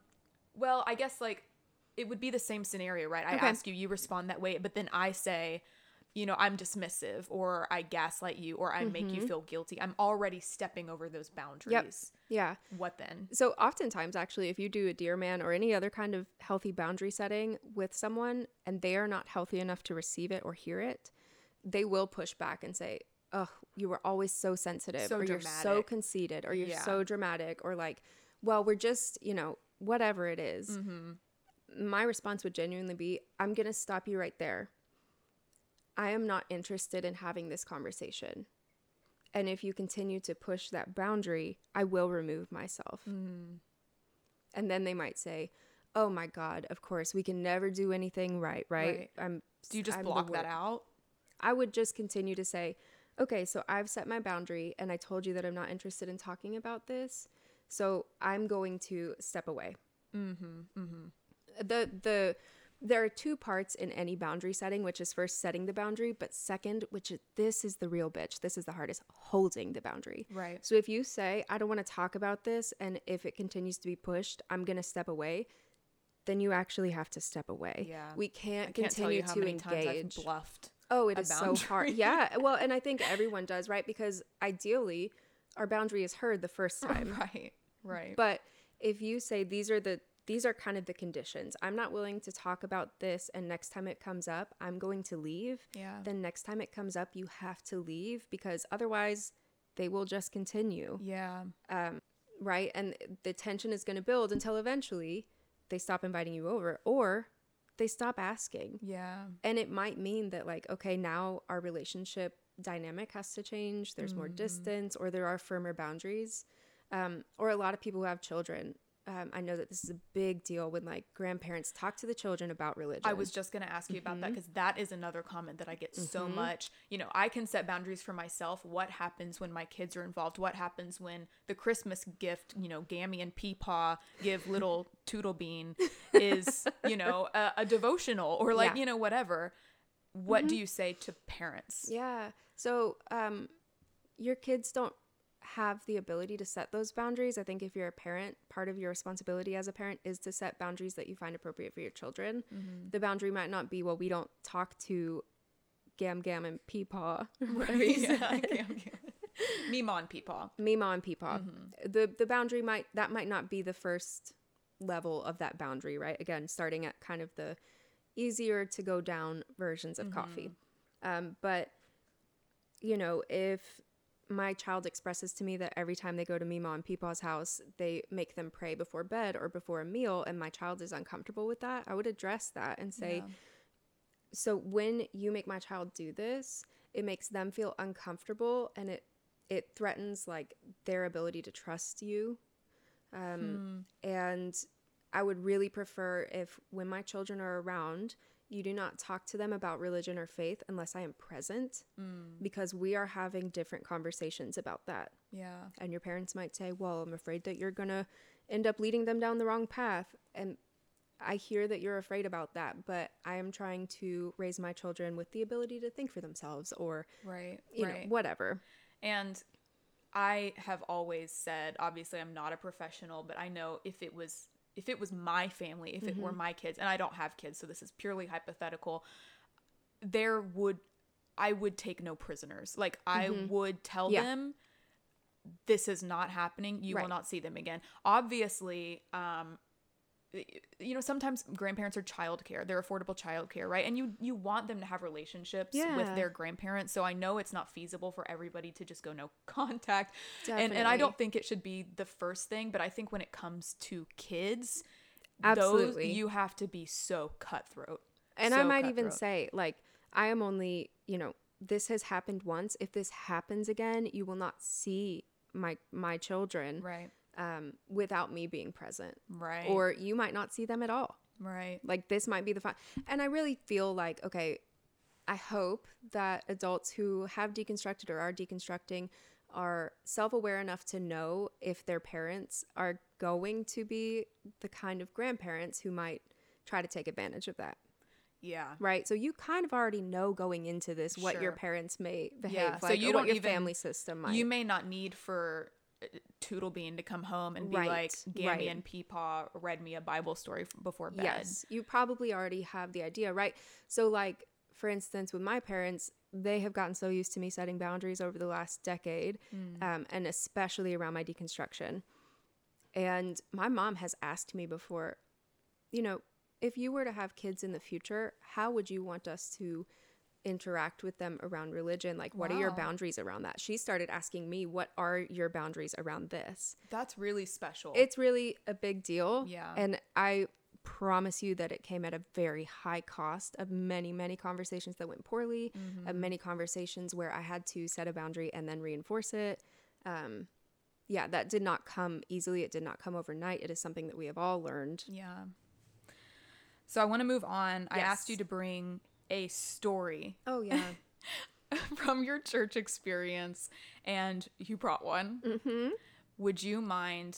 Speaker 1: well, I guess like it would be the same scenario, right? I
Speaker 2: Okay.
Speaker 1: ask you, you respond that way, but then I say, you know, I'm dismissive or I gaslight you or I make
Speaker 2: Mm-hmm.
Speaker 1: you feel guilty. I'm already stepping over those boundaries.
Speaker 2: Yeah.
Speaker 1: What then?
Speaker 2: So oftentimes actually if you do a dear man or any other kind of healthy boundary setting with someone and they are not healthy enough to receive it or hear it, they will push back and say, "Oh, you were always so sensitive
Speaker 1: So
Speaker 2: or you're so conceited or you're
Speaker 1: Yeah.
Speaker 2: so dramatic or like, well, we're just, you know, whatever it is."
Speaker 1: Mm-hmm.
Speaker 2: My response would genuinely be, "I'm going to stop you right there. I am not interested in having this conversation." And if you continue to push that boundary, I will remove myself.
Speaker 1: Mm.
Speaker 2: And then they might say, "Oh my God, of course we can never do anything right, right?"
Speaker 1: Right.
Speaker 2: I'm.
Speaker 1: Do you just
Speaker 2: I'm
Speaker 1: block that out?
Speaker 2: I would just continue to say, "Okay, so I've set my boundary, and I told you that I'm not interested in talking about this, so I'm going to step away."
Speaker 1: Mm-hmm. Mm-hmm.
Speaker 2: The the there are two parts in any boundary setting, which is first setting the boundary, but second, which is this is the real bitch. This is the hardest, holding the boundary.
Speaker 1: Right.
Speaker 2: So if you say, I don't want to talk about this, and if it continues to be pushed, I'm going to step away, then you actually have to step away.
Speaker 1: Yeah.
Speaker 2: We can't,
Speaker 1: can't
Speaker 2: continue to engage.
Speaker 1: Bluffed.
Speaker 2: oh, it is so hard. Yeah. Well, and I think everyone does, right? Because ideally, our boundary is heard the first time.
Speaker 1: Right. Right.
Speaker 2: But if you say these are the these are kind of the conditions. I'm not willing to talk about this and next time it comes up, I'm going to leave.
Speaker 1: yeah.
Speaker 2: Then next time it comes up, you have to leave because otherwise they will just continue
Speaker 1: yeah.
Speaker 2: Um, right? And the tension is going to build until eventually they stop inviting you over or they stop asking.
Speaker 1: Yeah.
Speaker 2: And it might mean that, like, okay, now our relationship dynamic has to change. There's more distance or there are firmer boundaries. Um, or a lot of people who have children. Um, I know that this is a big deal when like grandparents talk to the children about religion.
Speaker 1: I was just going to ask you about
Speaker 2: Mm-hmm.
Speaker 1: that because that is another comment that I get so much. You know, I can set boundaries for myself. What happens when my kids are involved? What happens when the Christmas gift, you know, Gammy and Peepaw give little Toodle Bean is, you know, a, a devotional or like,
Speaker 2: Yeah. Mm-hmm.
Speaker 1: you know, whatever. What do you say to parents?
Speaker 2: Yeah. So, um, your kids don't have the ability to set those boundaries. I think if you're a parent, part of your responsibility as a parent is to set boundaries that you find appropriate for your children. Mm-hmm. The boundary might not be, well, we don't talk to Gam Gam and Peepaw, whatever you
Speaker 1: yeah,
Speaker 2: said.
Speaker 1: okay, okay. Meemaw and Peepaw.
Speaker 2: Mima and Peepaw. Mm-hmm. The the boundary might that might not be the first level of that boundary, right? Again, starting at kind of the easier to go down versions of mm-hmm. coffee. Um, but you know, if my child expresses to me that every time they go to Mima and Peepaw's house, they make them pray before bed or before a meal, and my child is uncomfortable with that, I would address that and say,
Speaker 1: Yeah.
Speaker 2: so when you make my child do this, it makes them feel uncomfortable and it it threatens like their ability to trust you. Um, And I would really prefer if when my children are around, you do not talk to them about religion or faith unless I am present mm. because we are having different conversations about that.
Speaker 1: Yeah.
Speaker 2: And your parents might say, Well, I'm afraid that you're going to end up leading them down the wrong path. And I hear that you're afraid about that, but I am trying to raise my children with the ability to think for themselves or,
Speaker 1: Right.
Speaker 2: you
Speaker 1: right.
Speaker 2: know, whatever.
Speaker 1: And I have always said, obviously I'm not a professional, but I know if it was if it was my family, if it were
Speaker 2: Mm-hmm.
Speaker 1: my kids, and I don't have kids, so this is purely hypothetical, there would I would take no prisoners. Like I would tell
Speaker 2: Mm-hmm. Yeah.
Speaker 1: them this is not happening. You will not see them again. Obviously, um you know sometimes grandparents are childcare they're affordable childcare right? And you you want them to have relationships with their grandparents so i know it's not feasible for everybody to just go no contact. And and i don't think it should be the first thing but i think when it comes to kids
Speaker 2: Absolutely.
Speaker 1: those you have to be so cutthroat.
Speaker 2: And I
Speaker 1: So
Speaker 2: might even say, like, I am only, you know, this has happened once. If this happens again, you will not see my my children
Speaker 1: right
Speaker 2: um, without me being present.
Speaker 1: right
Speaker 2: Or you might not see them at all.
Speaker 1: right
Speaker 2: Like this might be the fun. And I really feel like, okay, I hope that adults who have deconstructed or are deconstructing are self aware enough to know if their parents are going to be the kind of grandparents who might try to take advantage of that.
Speaker 1: yeah
Speaker 2: Right. So you kind of already know going into this what your parents may behave
Speaker 1: Yeah, so
Speaker 2: like
Speaker 1: you
Speaker 2: or what
Speaker 1: don't
Speaker 2: your
Speaker 1: even-
Speaker 2: family system might.
Speaker 1: you may not need for uh, Tootlebean to come home and be
Speaker 2: Right,
Speaker 1: like, Gammy
Speaker 2: right.
Speaker 1: and Peepaw read me a Bible story before bed.
Speaker 2: Yes, you probably already have the idea, right? So, like, for instance, with my parents, they have gotten so used to me setting boundaries over the last decade, um, and especially around my deconstruction. And my mom has asked me before, you know, if you were to have kids in the future, how would you want us to interact with them around religion? Like, what are your boundaries around that? She started asking me, what are your boundaries around this?
Speaker 1: That's really special.
Speaker 2: It's really a big deal.
Speaker 1: Yeah.
Speaker 2: And I promise you that it came at a very high cost of many, many conversations that went poorly, of many conversations where I had to set a boundary and then reinforce it. Um, yeah, that did not come easily. It did not come overnight. It is something that we have all learned.
Speaker 1: yeah. So I want to move on. I asked you to bring a story
Speaker 2: Oh, yeah.
Speaker 1: from your church experience, and you brought one.
Speaker 2: mm-hmm.
Speaker 1: Would you mind?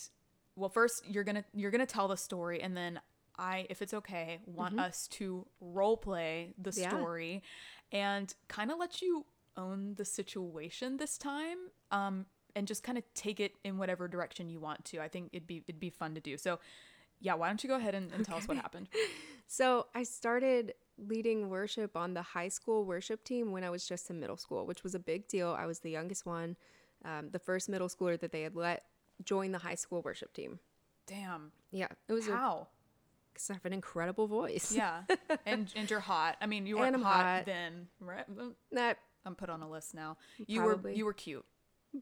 Speaker 1: Well, first you're gonna you're gonna tell the story, and then I, if it's okay, want us to role play the
Speaker 2: Mm-hmm. Yeah.
Speaker 1: story, and kind of let you own the situation this time, um, and just kind of take it in whatever direction you want to. I think it'd be it'd be fun to do. So, yeah, why don't you go ahead and, and tell us what happened?
Speaker 2: So I started leading worship on the high school worship team when I was just in middle school, which was a big deal. I was the youngest one, um, the first middle schooler that they had let join the high school worship team.
Speaker 1: Damn,
Speaker 2: Yeah, it was
Speaker 1: how?
Speaker 2: because I have an incredible voice.
Speaker 1: Yeah, and and you're hot. I mean, you weren't
Speaker 2: And
Speaker 1: hot,
Speaker 2: hot.
Speaker 1: then, right?
Speaker 2: that
Speaker 1: I'm put on a list now. You were you were cute.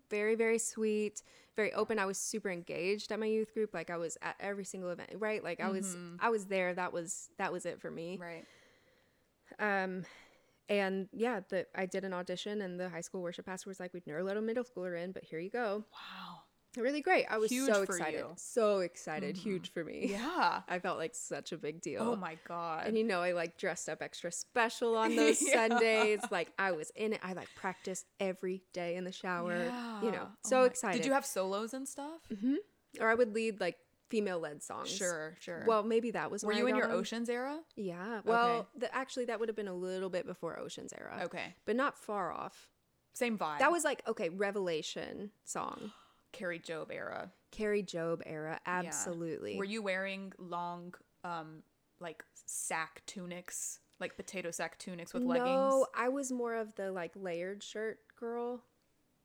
Speaker 2: very very sweet, very open. I was super engaged at my youth group. Like I was at every single event, right? Like I was I was there. That was that was it for me.
Speaker 1: Right.
Speaker 2: Um, and yeah, the I did an audition, and the high school worship pastor was like, "We'd never let a middle schooler in, but here you go."
Speaker 1: Wow.
Speaker 2: Really great. I was
Speaker 1: Huge
Speaker 2: so excited.
Speaker 1: you. Mm-hmm.
Speaker 2: So excited. Huge for me.
Speaker 1: Yeah.
Speaker 2: I felt like such a big deal.
Speaker 1: Oh my god.
Speaker 2: And you know, I like dressed up extra special on those
Speaker 1: Yeah.
Speaker 2: Sundays. Like I was in it. I like practiced every day in the shower. You know,
Speaker 1: Yeah. Oh
Speaker 2: so
Speaker 1: my-
Speaker 2: excited.
Speaker 1: Did you have solos and stuff?
Speaker 2: or I would lead like female led songs.
Speaker 1: Sure, sure.
Speaker 2: Well, maybe that was
Speaker 1: were you in your
Speaker 2: on.
Speaker 1: Oceans era?
Speaker 2: Yeah. Well, the, actually, that would have been a little bit before Ocean's era.
Speaker 1: Okay.
Speaker 2: But not far off.
Speaker 1: Same vibe.
Speaker 2: That was like okay, Revelation song,
Speaker 1: Kari Jobe era.
Speaker 2: Kari Jobe era.
Speaker 1: Yeah.
Speaker 2: Absolutely.
Speaker 1: Were you wearing long um like sack tunics, like potato sack tunics with leggings?
Speaker 2: No, I was more of the like layered shirt girl.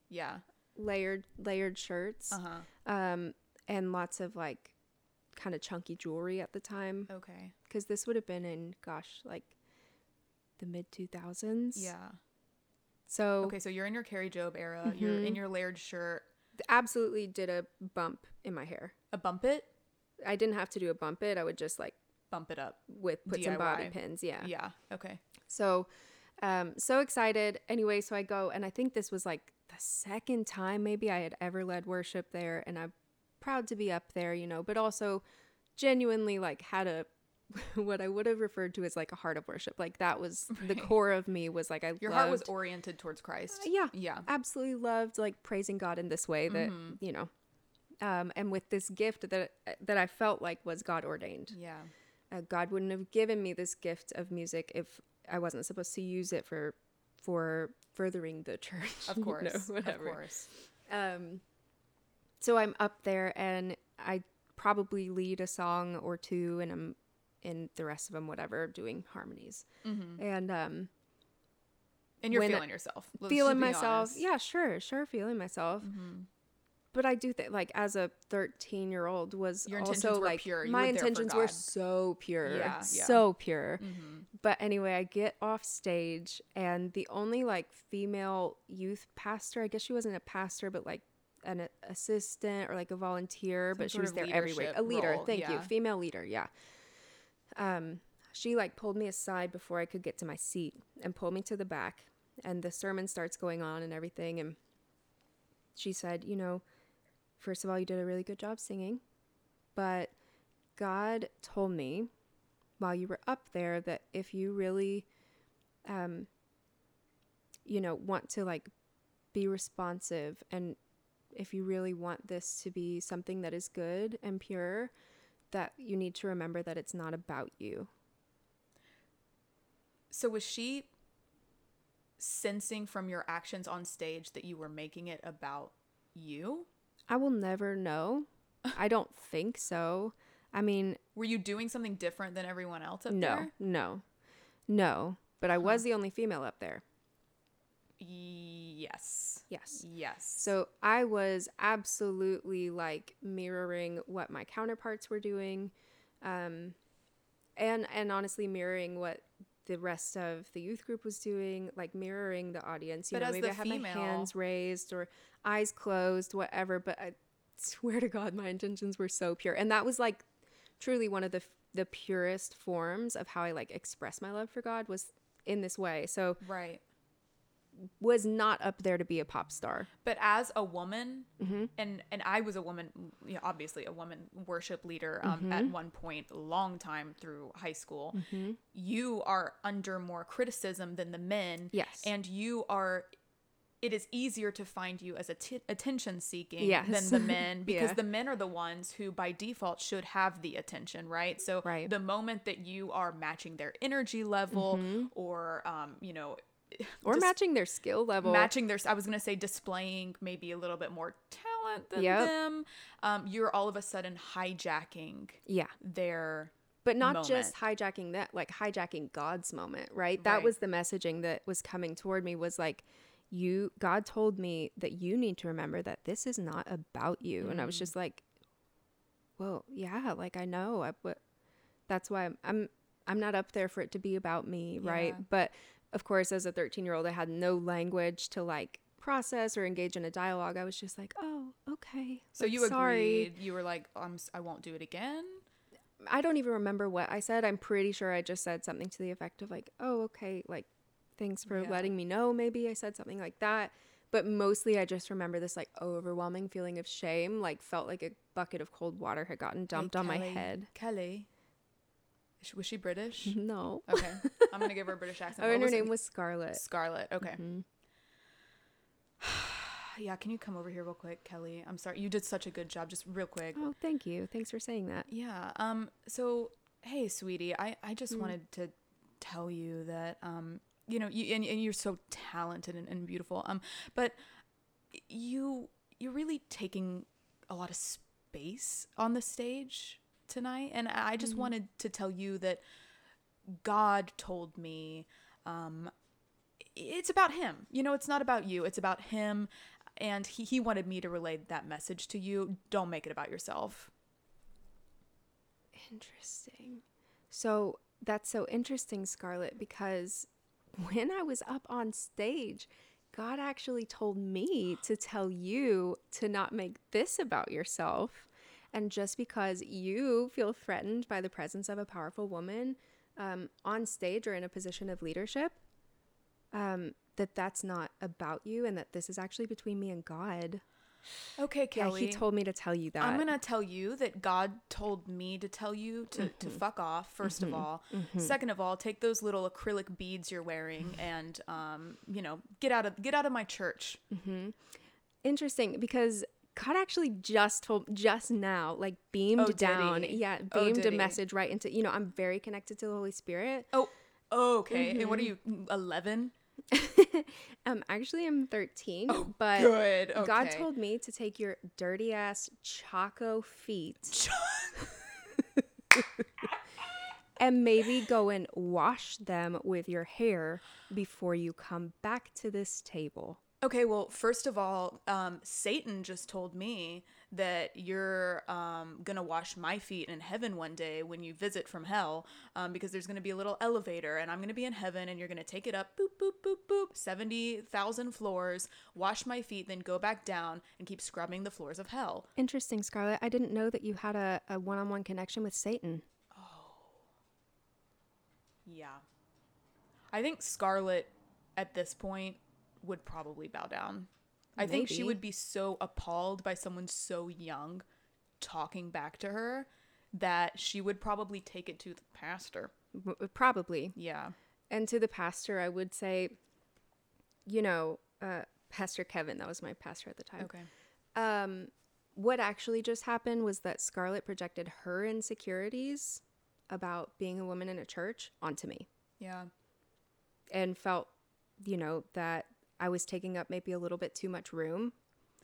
Speaker 1: Yeah.
Speaker 2: Layered layered shirts.
Speaker 1: Uh-huh.
Speaker 2: um, and lots of like kind of chunky jewelry at the time
Speaker 1: Okay.
Speaker 2: because this would have been in, gosh, like the mid 2000s.
Speaker 1: Yeah.
Speaker 2: So
Speaker 1: Okay, so you're in your Kari Jobe era. You're in
Speaker 2: Mhm.
Speaker 1: your layered shirt.
Speaker 2: absolutely did a bump in my hair.
Speaker 1: A bump it,
Speaker 2: I didn't have to do a bump it. I would just like
Speaker 1: bump it up.
Speaker 2: with put some bobby pins. Yeah.
Speaker 1: Yeah. Okay.
Speaker 2: So, um, so excited. Anyway, so I go, and I think this was like the second time maybe I had ever led worship there, and I'm proud to be up there, you know, but also genuinely like had a what I would have referred to as like a heart of worship. Like that was the core of me was like I
Speaker 1: Your heart was oriented towards Christ.
Speaker 2: yeah,
Speaker 1: Yeah.
Speaker 2: absolutely loved like praising God in this way that
Speaker 1: Mhm.
Speaker 2: you know, um, and with this gift that that I felt like was God ordained.
Speaker 1: Yeah.
Speaker 2: Uh, God wouldn't have given me this gift of music if I wasn't supposed to use it for for furthering the church.
Speaker 1: Of
Speaker 2: you know,
Speaker 1: course. of course.
Speaker 2: Um, so I'm up there and I probably lead a song or two, and I'm in the rest of them, whatever, doing harmonies.
Speaker 1: Mm-hmm.
Speaker 2: And um,
Speaker 1: And you're feeling yourself. Let's
Speaker 2: feeling myself,
Speaker 1: honest.
Speaker 2: yeah, sure, sure, feeling myself.
Speaker 1: Mhm.
Speaker 2: But I do think, like, as a 13 year old, was
Speaker 1: Your intentions
Speaker 2: also
Speaker 1: were
Speaker 2: like
Speaker 1: pure.
Speaker 2: My intentions were so pure,
Speaker 1: Yeah, yeah.
Speaker 2: so pure.
Speaker 1: Mhm.
Speaker 2: But anyway, I get off stage, and the only like female youth pastor, I guess she wasn't a pastor, but like an assistant or like a volunteer,
Speaker 1: Some
Speaker 2: but she was there every week. A leader,
Speaker 1: role,
Speaker 2: thank you. Female leader, yeah. Um, she like pulled me aside before I could get to my seat and pulled me to the back. And the sermon starts going on and everything. And she said, You know, first of all, you did a really good job singing, but God told me while you were up there that if you really um you know want to like be responsive and if you really want this to be something that is good and pure that you need to remember that it's not about you
Speaker 1: So was she sensing from your actions on stage that you were making it about you?
Speaker 2: i will never know i don't think so i mean
Speaker 1: Were you doing something different than everyone else up
Speaker 2: no
Speaker 1: there?
Speaker 2: no no no. but i was the only female up there
Speaker 1: Yes.
Speaker 2: yes
Speaker 1: Yes.
Speaker 2: So I was absolutely like mirroring what my counterparts were doing, um, and and honestly mirroring what the rest of the youth group was doing, like mirroring the audience. You
Speaker 1: But
Speaker 2: know,
Speaker 1: as
Speaker 2: maybe I had
Speaker 1: female-
Speaker 2: my hands raised or eyes closed, whatever. But I swear to God, my intentions were so pure, and that was like truly one of the the purest forms of how I like express my love for God was in this way. So
Speaker 1: right.
Speaker 2: Was not up there to be a pop star.
Speaker 1: But as a woman,
Speaker 2: Mm-hmm.
Speaker 1: and and I was a woman, you know, obviously a woman worship leader um,
Speaker 2: Mm-hmm.
Speaker 1: at one point, a long time through high school. You are under more criticism than the men.
Speaker 2: Yes.
Speaker 1: and you are. It is easier to find you as a t- attention seeking
Speaker 2: Yes.
Speaker 1: than the men because
Speaker 2: Yeah.
Speaker 1: the men are the ones who, by default, should have the attention, right? So
Speaker 2: Right.
Speaker 1: the moment that you are matching their energy level, or um, you know,
Speaker 2: Mm-hmm. or
Speaker 1: dis-
Speaker 2: matching their skill level.
Speaker 1: matching their i was going to say displaying maybe a little bit more talent than
Speaker 2: Yep.
Speaker 1: them um, you're all of a sudden hijacking
Speaker 2: yeah,
Speaker 1: their
Speaker 2: but not just hijacking that, like hijacking God's moment, right? That
Speaker 1: Right.
Speaker 2: was the messaging that was coming toward me. Was like, you, God told me that you need to remember that this is not about you, and I
Speaker 1: Mm.
Speaker 2: was just like, well, yeah, like I know, I, but that's why I'm, I'm, I'm not up there for it to be about me, right? But of course, as a 13 year old, I had no language to like process or engage in a dialogue. I was just like, oh, okay.
Speaker 1: so
Speaker 2: like,
Speaker 1: you
Speaker 2: sorry.
Speaker 1: agreed you were like I'm, i won't do it again
Speaker 2: I don't even remember what I said. I'm pretty sure I just said something to the effect of like, "Oh, okay, like thanks for
Speaker 1: Yeah.
Speaker 2: letting me know." Maybe I said something like that. But mostly I just remember this like overwhelming feeling of shame, like felt like a bucket of cold water had gotten dumped
Speaker 1: Hey,
Speaker 2: on my head.
Speaker 1: Kellie was she british
Speaker 2: No.
Speaker 1: okay i'm going to give her a british accent
Speaker 2: Oh, and her
Speaker 1: it?
Speaker 2: name was Scarlett.
Speaker 1: scarlett okay
Speaker 2: Mhm.
Speaker 1: yeah can you come over here real quick Kellie i'm sorry you did such a good job just real quick
Speaker 2: Oh, thank you. Thanks for saying that.
Speaker 1: Yeah. Um. So, hey, sweetie, I I just
Speaker 2: Mm.
Speaker 1: wanted to tell you that um, you know, you and, and you're so talented and, and beautiful. Um, but you you're really taking a lot of space on the stage tonight, and I just
Speaker 2: Mhm.
Speaker 1: wanted to tell you that God told me, um, it's about Him. You know, it's not about you. It's about Him. And he, he wanted me to relay that message to you. Don't make it about yourself.
Speaker 2: Interesting. So that's so interesting, Scarlett, because when I was up on stage, God actually told me to tell you to not make this about yourself. And just because you feel threatened by the presence of a powerful woman um, on stage or in a position of leadership, um, that that's not about you and that this is actually between me and God.
Speaker 1: Okay, Kellie.
Speaker 2: Yeah, he told me to tell you that.
Speaker 1: I'm gonna tell you that God told me to tell you to, to fuck off. 1st of all, second of all, take those little acrylic beads you're wearing and um, you know, get out of get out of my church.
Speaker 2: Interesting because God actually just told just now, like beamed
Speaker 1: Oh,
Speaker 2: down.
Speaker 1: he?
Speaker 2: Yeah,
Speaker 1: Oh,
Speaker 2: beamed
Speaker 1: did
Speaker 2: a message right into you know, I'm very connected to the Holy Spirit.
Speaker 1: Oh, okay. And what are you, eleven?
Speaker 2: Um actually I'm 13,
Speaker 1: Oh,
Speaker 2: but
Speaker 1: good.
Speaker 2: God told me to take your dirty ass Chaco feet and maybe go and wash them with your hair before you come back to this table.
Speaker 1: Okay, well, first of all, um, Satan just told me that you're um, gonna wash my feet in heaven one day when you visit from hell, um, because there's gonna be a little elevator, and I'm gonna be in heaven, and you're gonna take it up, boop, boop, boop, boop, seventy thousand floors, wash my feet, then go back down and keep scrubbing the floors of hell.
Speaker 2: Interesting, Scarlett. I didn't know that you had a, a one-on-one connection with Satan. Oh.
Speaker 1: Yeah, I think Scarlet, at this point, would probably bow down. I think she would be so appalled by someone so young talking back to her that she would probably take it to the pastor.
Speaker 2: Probably.
Speaker 1: Yeah.
Speaker 2: And to the pastor, I would say, you know, uh, Pastor Kevin, that was my pastor at the time.
Speaker 1: Okay.
Speaker 2: Um, what actually just happened was that Scarlett projected her insecurities about being a woman in a church onto me
Speaker 1: Yeah.
Speaker 2: and felt, you know, that I was taking up maybe a little bit too much room.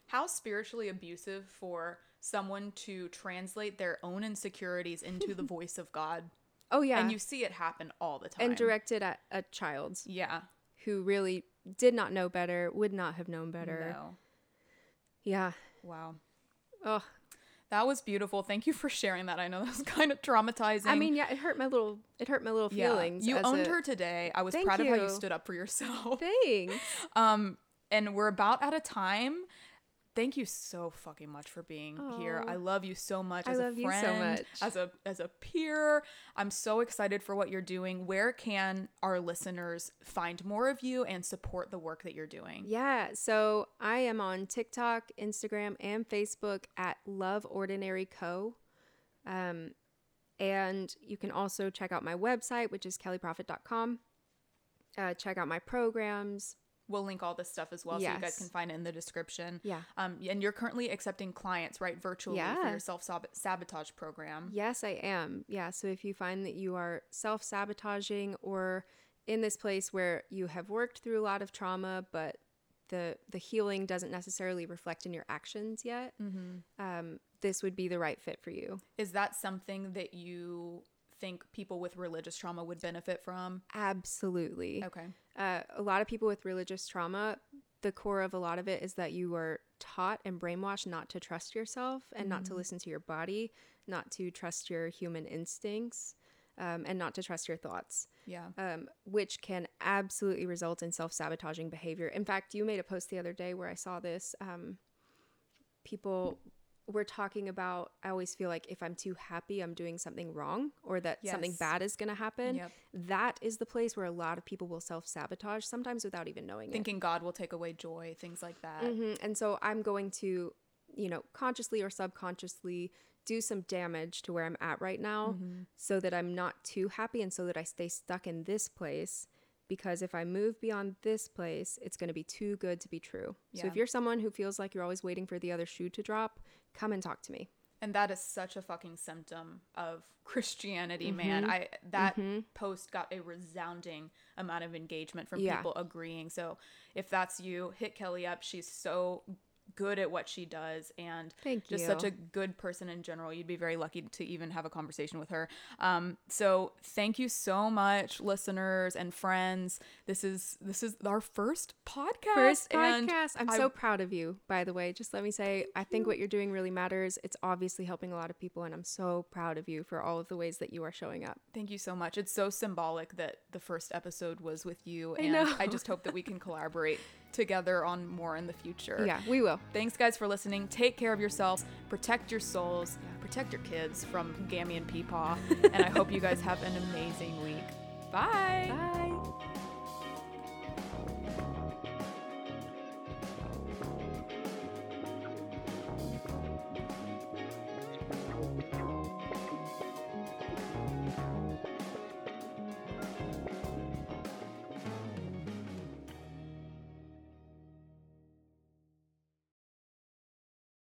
Speaker 1: How spiritually abusive for someone to translate their own insecurities into the voice of God.
Speaker 2: Oh, yeah.
Speaker 1: And you see it happen all the time.
Speaker 2: and directed at a child
Speaker 1: Yeah.
Speaker 2: who really did not know better, would not have known better.
Speaker 1: No.
Speaker 2: Yeah.
Speaker 1: Wow.
Speaker 2: Oh,
Speaker 1: That was beautiful. Thank you for sharing that. I know that was kind of traumatizing.
Speaker 2: I mean, yeah, it hurt my little, it hurt my little
Speaker 1: Yeah.
Speaker 2: feelings.
Speaker 1: You owned
Speaker 2: a-
Speaker 1: her today. I was
Speaker 2: Thank
Speaker 1: proud of how you
Speaker 2: you.
Speaker 1: stood up for yourself.
Speaker 2: Thanks.
Speaker 1: Um, and we're about out of time. Thank you so fucking much for being here. I love you so much
Speaker 2: I
Speaker 1: as
Speaker 2: love
Speaker 1: a
Speaker 2: you so
Speaker 1: friend,
Speaker 2: much.
Speaker 1: as a as a peer. I'm so excited for what you're doing. Where can our listeners find more of you and support the work that you're doing?
Speaker 2: Yeah, so I am on TikTok, Instagram, and Facebook at Love Ordinary Co. Um, and you can also check out my website, which is kellieprophet.com. Uh, check out my programs.
Speaker 1: We'll link all this stuff as well, so you guys can find it in the description.
Speaker 2: Yeah.
Speaker 1: Um, and you're currently accepting clients, right, virtually for your self sabotage program.
Speaker 2: Yes, I am. Yeah, so if you find that you are self sabotaging or in this place where you have worked through a lot of trauma, but the the healing doesn't necessarily reflect in your actions yet, um, this would be the right fit for you.
Speaker 1: Is that something that you think people with religious trauma would benefit from?
Speaker 2: Absolutely.
Speaker 1: Okay.
Speaker 2: Uh, a lot of people with religious trauma, the core of a lot of it is that you were taught and brainwashed not to trust yourself and not to listen to your body, not to trust your human instincts, um, and not to trust your thoughts,
Speaker 1: Yeah.
Speaker 2: um, which can absolutely result in self sabotaging behavior. In fact, you made a post the other day where I saw this. Um, people were talking about, I always feel like if I'm too happy, I'm doing something wrong or that something bad is going to happen
Speaker 1: Yep.
Speaker 2: that is the place where a lot of people will self sabotage, sometimes without even knowing
Speaker 1: Thinking God will take away joy, things like that.
Speaker 2: it. hmm And so I'm going to, you know, consciously or subconsciously do some damage to where I'm at right now
Speaker 1: Mm-hmm.
Speaker 2: so that I'm not too happy and so that I stay stuck in this place. Because if I move beyond this place, it's going to be too good to be true. So if you're someone who feels like you're always waiting for the other shoe to drop, come and talk to me.
Speaker 1: And that is such a fucking symptom of Christianity, man.
Speaker 2: Mm-hmm.
Speaker 1: I that post got a resounding amount of engagement from
Speaker 2: Yeah.
Speaker 1: people agreeing. So if that's you, hit Kellie up. She's so good at what she does and just such a good person in general. You'd be very lucky to even have a conversation with her. Um, so thank you so much, listeners and friends. This is this is our first podcast.
Speaker 2: First podcast. I'm
Speaker 1: I-
Speaker 2: so proud of you, by the way. Just let me say, I think what you're doing really matters. It's obviously helping a lot of people, and I'm so proud of you for all of the ways that you are showing up.
Speaker 1: Thank you so much. It's so symbolic that the first episode was with you,
Speaker 2: I
Speaker 1: and
Speaker 2: know.
Speaker 1: I just hope that we can collaborate together on more in the future.
Speaker 2: Yeah, we will.
Speaker 1: Thanks, guys, for listening. Take care of yourselves, protect your souls, protect your kids from Gammy and Peepaw, and I hope you guys have an amazing week. Bye.
Speaker 2: Bye.